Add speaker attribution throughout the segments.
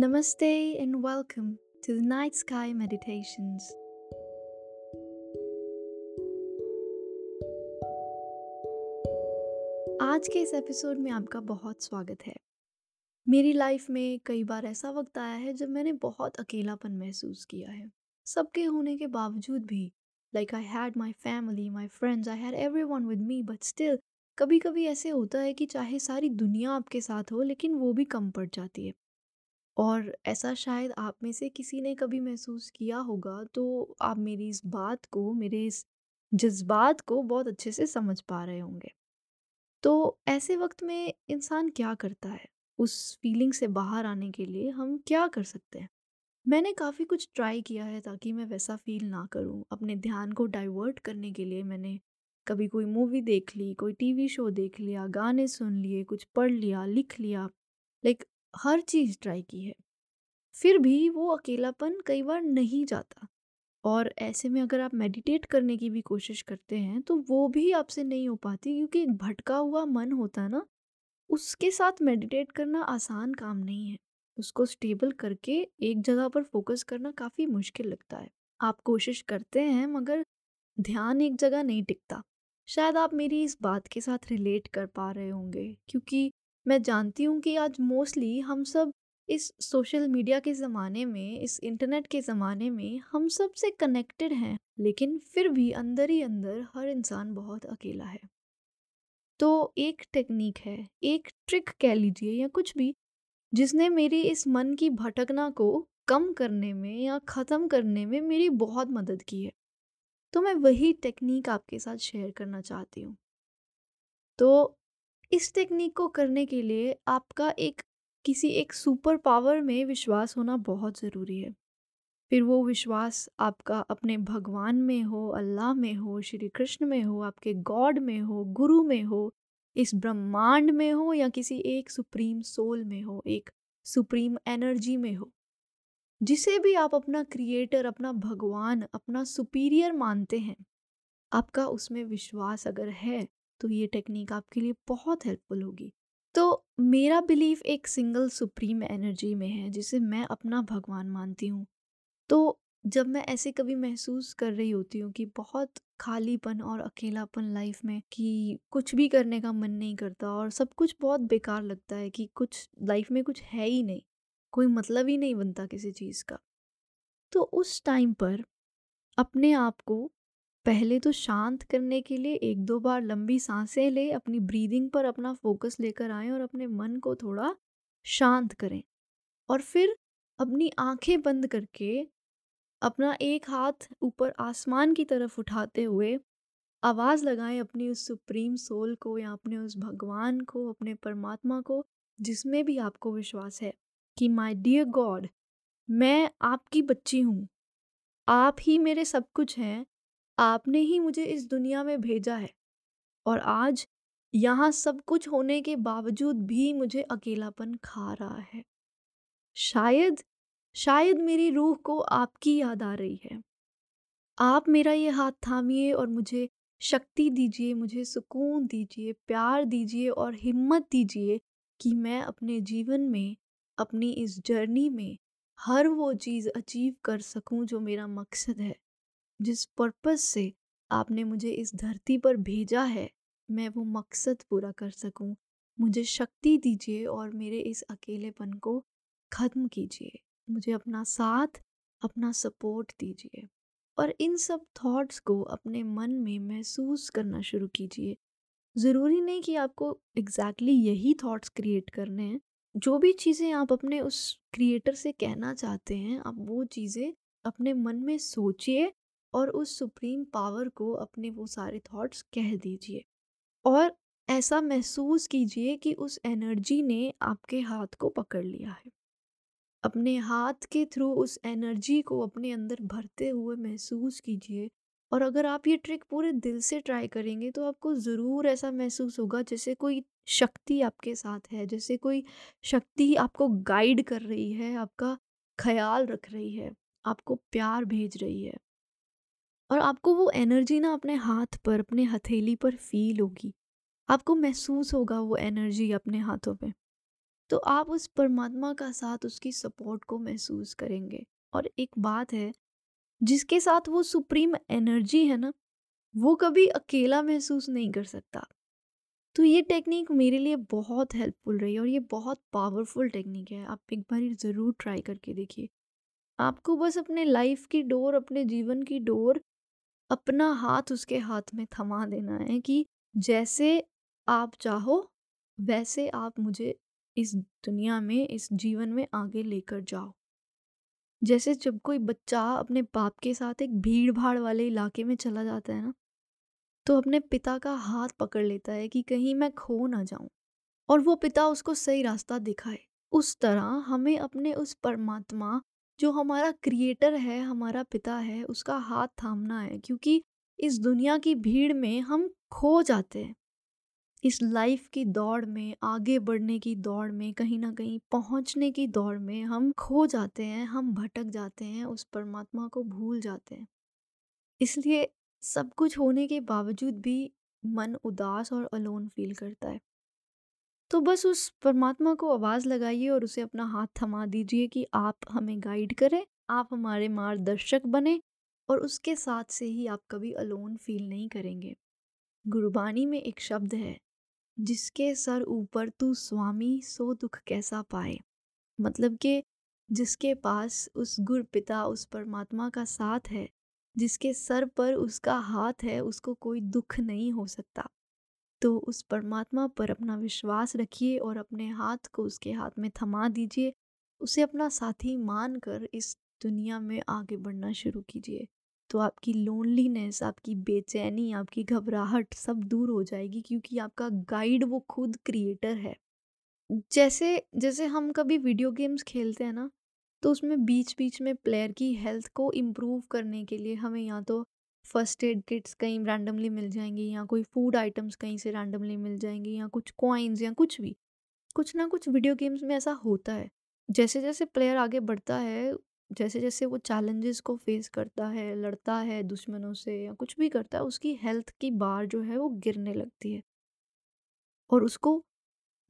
Speaker 1: Namaste and welcome to the Night Sky Meditations. आज के इस एपिसोड में आपका बहुत स्वागत है। मेरी लाइफ में कई बार ऐसा वक्त आया है जब मैंने बहुत अकेलापन महसूस किया है। सबके होने के बावजूद भी like I had my family my friends I had everyone with me but still कभी कभी ऐसे होता है कि चाहे सारी दुनिया आपके साथ हो, लेकिन वो भी कम पड़ जाती है। और ऐसा शायद आप में से किसी ने कभी महसूस किया होगा तो आप मेरी इस बात को, मेरे इस जज्बात को बहुत अच्छे से समझ पा रहे होंगे। तो ऐसे वक्त में इंसान क्या करता है? उस फीलिंग से बाहर आने के लिए हम क्या कर सकते हैं? मैंने काफ़ी कुछ ट्राई किया है ताकि मैं वैसा फील ना करूँ। अपने ध्यान को डाइवर्ट करने के लिए मैंने कभी कोई मूवी देख ली, कोई टीवी शो देख लिया, गाने सुन लिए, कुछ पढ़ लिया, लिख लिया। लाइक हर चीज़ ट्राई की है। फिर भी वो अकेलापन कई बार नहीं जाता। और ऐसे में अगर आप मेडिटेट करने की भी कोशिश करते हैं तो वो भी आपसे नहीं हो पाती क्योंकि एक भटका हुआ मन होता है ना, उसके साथ मेडिटेट करना आसान काम नहीं है। उसको स्टेबल करके एक जगह पर फोकस करना काफ़ी मुश्किल लगता है। आप कोशिश करते हैं, मगर ध्यान एक जगह नहीं टिकता। शायद आप मेरी इस बात के साथ रिलेट कर पा रहे होंगे, क्योंकि मैं जानती हूँ कि आज मोस्टली हम सब इस सोशल मीडिया के ज़माने में, इस इंटरनेट के ज़माने में हम सबसे कनेक्टेड हैं, लेकिन फिर भी अंदर ही अंदर हर इंसान बहुत अकेला है। तो एक टेक्निक है, एक ट्रिक कह लीजिए या कुछ भी, जिसने मेरी इस मन की भटकना को कम करने में या ख़त्म करने में मेरी बहुत मदद की है। तो मैं वही टेक्निक आपके साथ शेयर करना चाहती हूँ। तो इस टेक्निक को करने के लिए आपका एक, किसी एक सुपर पावर में विश्वास होना बहुत ज़रूरी है। फिर वो विश्वास आपका अपने भगवान में हो, अल्लाह में हो, श्री कृष्ण में हो, आपके गॉड में हो, गुरु में हो, इस ब्रह्मांड में हो या किसी एक सुप्रीम सोल में हो, एक सुप्रीम एनर्जी में हो। जिसे भी आप अपना क्रिएटर, अपना भगवान, अपना सुपीरियर मानते हैं, आपका उसमें विश्वास अगर है तो ये टेक्निक आपके लिए बहुत हेल्पफुल होगी। तो मेरा बिलीफ एक सिंगल सुप्रीम एनर्जी में है, जिसे मैं अपना भगवान मानती हूँ। तो जब मैं ऐसे कभी महसूस कर रही होती हूँ कि बहुत खालीपन और अकेलापन लाइफ में कि कुछ भी करने का मन नहीं करता और सब कुछ बहुत बेकार लगता है कि कुछ लाइफ में कुछ है ही नहीं, कोई मतलब ही नहीं बनता किसी चीज़ का तो उस टाइम पर अपने आप को पहले तो शांत करने के लिए एक दो बार लंबी साँसें ले, अपनी ब्रीदिंग पर अपना फोकस लेकर आएँ और अपने मन को थोड़ा शांत करें। और फिर अपनी आँखें बंद करके अपना एक हाथ ऊपर आसमान की तरफ़ उठाते हुए आवाज़ लगाएँ अपनी उस सुप्रीम सोल को या अपने उस भगवान को, अपने परमात्मा को, जिसमें भी आपको विश्वास है कि माय डियर गॉड मैं आपकी बच्ची हूँ। आप ही मेरे सब कुछ हैं आपने ही मुझे इस दुनिया में भेजा है। और आज यहाँ सब कुछ होने के बावजूद भी मुझे अकेलापन खा रहा है। शायद शायद मेरी रूह को आपकी याद आ रही है। आप मेरा ये हाथ थामिए और मुझे शक्ति दीजिए, मुझे सुकून दीजिए, प्यार दीजिए और हिम्मत दीजिए कि मैं अपने जीवन में, अपनी इस जर्नी में हर वो चीज़ अचीव कर सकूँ जो मेरा मकसद है। जिस पर्पस से आपने मुझे इस धरती पर भेजा है, मैं वो मकसद पूरा कर सकूँ। मुझे शक्ति दीजिए और मेरे इस अकेलेपन को ख़त्म कीजिए। मुझे अपना साथ, अपना सपोर्ट दीजिए और इन सब थॉट्स को अपने मन में महसूस करना शुरू कीजिए। ज़रूरी नहीं कि आपको एग्जैक्टली exactly यही थॉट्स क्रिएट करने हैं। जो भी चीज़ें आप अपने उस क्रिएटर से कहना चाहते हैं, आप वो चीज़ें अपने मन में सोचिए और उस सुप्रीम पावर को अपने वो सारे थॉट्स कह दीजिए। और ऐसा महसूस कीजिए कि उस एनर्जी ने आपके हाथ को पकड़ लिया है। अपने हाथ के थ्रू उस एनर्जी को अपने अंदर भरते हुए महसूस कीजिए। और अगर आप ये ट्रिक पूरे दिल से ट्राई करेंगे तो आपको ज़रूर ऐसा महसूस होगा जैसे कोई शक्ति आपके साथ है, जैसे कोई शक्ति आपको गाइड कर रही है, आपका ख्याल रख रही है, आपको प्यार भेज रही है। और आपको वो एनर्जी ना अपने हाथ पर, अपने हथेली पर फील होगी। आपको महसूस होगा वो एनर्जी अपने हाथों पे। तो आप उस परमात्मा का साथ, उसकी सपोर्ट को महसूस करेंगे। और एक बात है, जिसके साथ वो सुप्रीम एनर्जी है ना, वो कभी अकेला महसूस नहीं कर सकता। तो ये टेक्निक मेरे लिए बहुत हेल्पफुल रही और ये बहुत पावरफुल टेक्निक है। आप एक बार ज़रूर ट्राई करके देखिए। आपको बस अपने लाइफ की डोर, अपने जीवन की डोर अपना हाथ उसके हाथ में थमा देना है कि जैसे आप चाहो, वैसे आप मुझे इस दुनिया में, इस जीवन में आगे लेकर जाओ। जैसे जब कोई बच्चा अपने बाप के साथ एक भीड़ भाड़ वाले इलाके में चला जाता है ना तो अपने पिता का हाथ पकड़ लेता है कि कहीं मैं खो ना जाऊँ और वो पिता उसको सही रास्ता दिखाए। उस तरह हमें अपने उस परमात्मा जो हमारा क्रिएटर है, हमारा पिता है, उसका हाथ थामना है, क्योंकि इस दुनिया की भीड़ में हम खो जाते हैं। इस लाइफ की दौड़ में, आगे बढ़ने की दौड़ में, कहीं ना कहीं पहुँचने की दौड़ में हम खो जाते हैं, हम भटक जाते हैं, उस परमात्मा को भूल जाते हैं। इसलिए सब कुछ होने के बावजूद भी मन उदास और अलोन फील करता है। तो बस उस परमात्मा को आवाज़ लगाइए और उसे अपना हाथ थमा दीजिए कि आप हमें गाइड करें, आप हमारे मार्गदर्शक बने और उसके साथ से ही आप कभी अलोन फील नहीं करेंगे। गुरबानी में एक शब्द है, जिसके सर ऊपर तू स्वामी, सो दुख कैसा पाए? मतलब कि जिसके पास उस गुर पिता, उस परमात्मा का साथ है, जिसके सर पर उसका हाथ है, उसको कोई दुख नहीं हो सकता। तो उस परमात्मा पर अपना विश्वास रखिए और अपने हाथ को उसके हाथ में थमा दीजिए। उसे अपना साथी मान कर इस दुनिया में आगे बढ़ना शुरू कीजिए। तो आपकी लोनलीनेस आपकी बेचैनी, आपकी घबराहट सब दूर हो जाएगी क्योंकि आपका गाइड वो खुद क्रिएटर है। जैसे जैसे हम कभी वीडियो गेम्स खेलते हैं ना तो उसमें बीच बीच में प्लेयर की हेल्थ को इम्प्रूव करने के लिए हमें या तो फ़र्स्ट एड किट्स कहीं रैंडमली मिल जाएँगी या कोई फ़ूड आइटम्स कहीं से रैंडमली मिल जाएँगी या कुछ कॉइन्स या कुछ भी। कुछ ना कुछ वीडियो गेम्स में ऐसा होता है। जैसे जैसे प्लेयर आगे बढ़ता है जैसे जैसे वो चैलेंजेस को फेस करता है, लड़ता है दुश्मनों से या कुछ भी करता है, उसकी हेल्थ की बार जो है वो गिरने लगती है। और उसको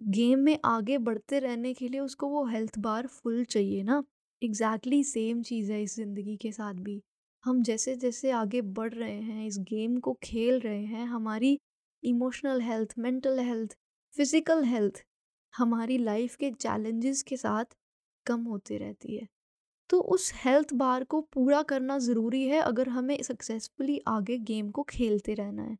Speaker 1: गेम में आगे बढ़ते रहने के लिए उसको वो हेल्थ बार फुल चाहिए ना। एग्जैक्टली सेम चीज़ है इस ज़िंदगी के साथ भी। हम जैसे जैसे आगे बढ़ रहे हैं, इस गेम को खेल रहे हैं, हमारी emotional health, mental health, physical health हमारी लाइफ के चैलेंजेस के साथ कम होती रहती है। तो उस हेल्थ बार को पूरा करना ज़रूरी है अगर हमें सक्सेसफुली आगे गेम को खेलते रहना है।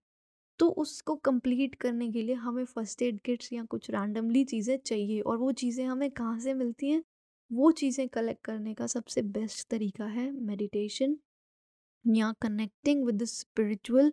Speaker 1: तो उसको कंप्लीट करने के लिए हमें फ़र्स्ट एड किट्स या कुछ रैंडमली चीज़ें चाहिए और वो चीज़ें हमें कहाँ से मिलती हैं? वो चीज़ें कलेक्ट करने का सबसे बेस्ट तरीका है मेडिटेशन। या connecting with the spiritual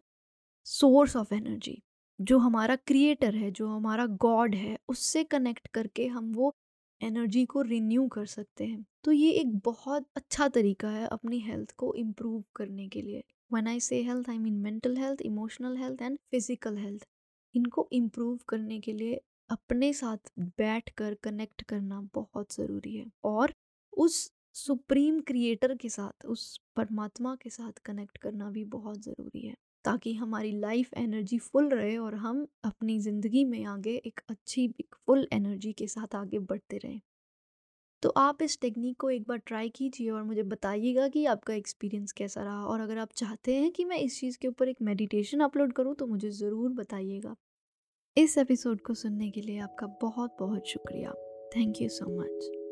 Speaker 1: source of energy जो हमारा क्रिएटर है, जो हमारा गॉड है, उससे कनेक्ट करके हम वो एनर्जी को रिन्यू कर सकते हैं। तो ये एक बहुत अच्छा तरीका है अपनी हेल्थ को इम्प्रूव करने के लिए। One I say health I mean mental health emotional health and physical health इनको इम्प्रूव करने के लिए अपने साथ बैठ कर कनेक्ट करना बहुत ज़रूरी है। और उस सुप्रीम क्रिएटर के साथ, उस परमात्मा के साथ कनेक्ट करना भी बहुत ज़रूरी है, ताकि हमारी लाइफ एनर्जी फुल रहे और हम अपनी ज़िंदगी में आगे एक अच्छी, एक फुल एनर्जी के साथ आगे बढ़ते रहें। तो आप इस टेक्निक को एक बार ट्राई कीजिए और मुझे बताइएगा कि आपका एक्सपीरियंस कैसा रहा और अगर आप चाहते हैं कि मैं इस चीज़ के ऊपर एक मेडिटेशन अपलोड करूँ तो मुझे ज़रूर बताइएगा। इस एपिसोड को सुनने के लिए आपका बहुत बहुत शुक्रिया। Thank you so much.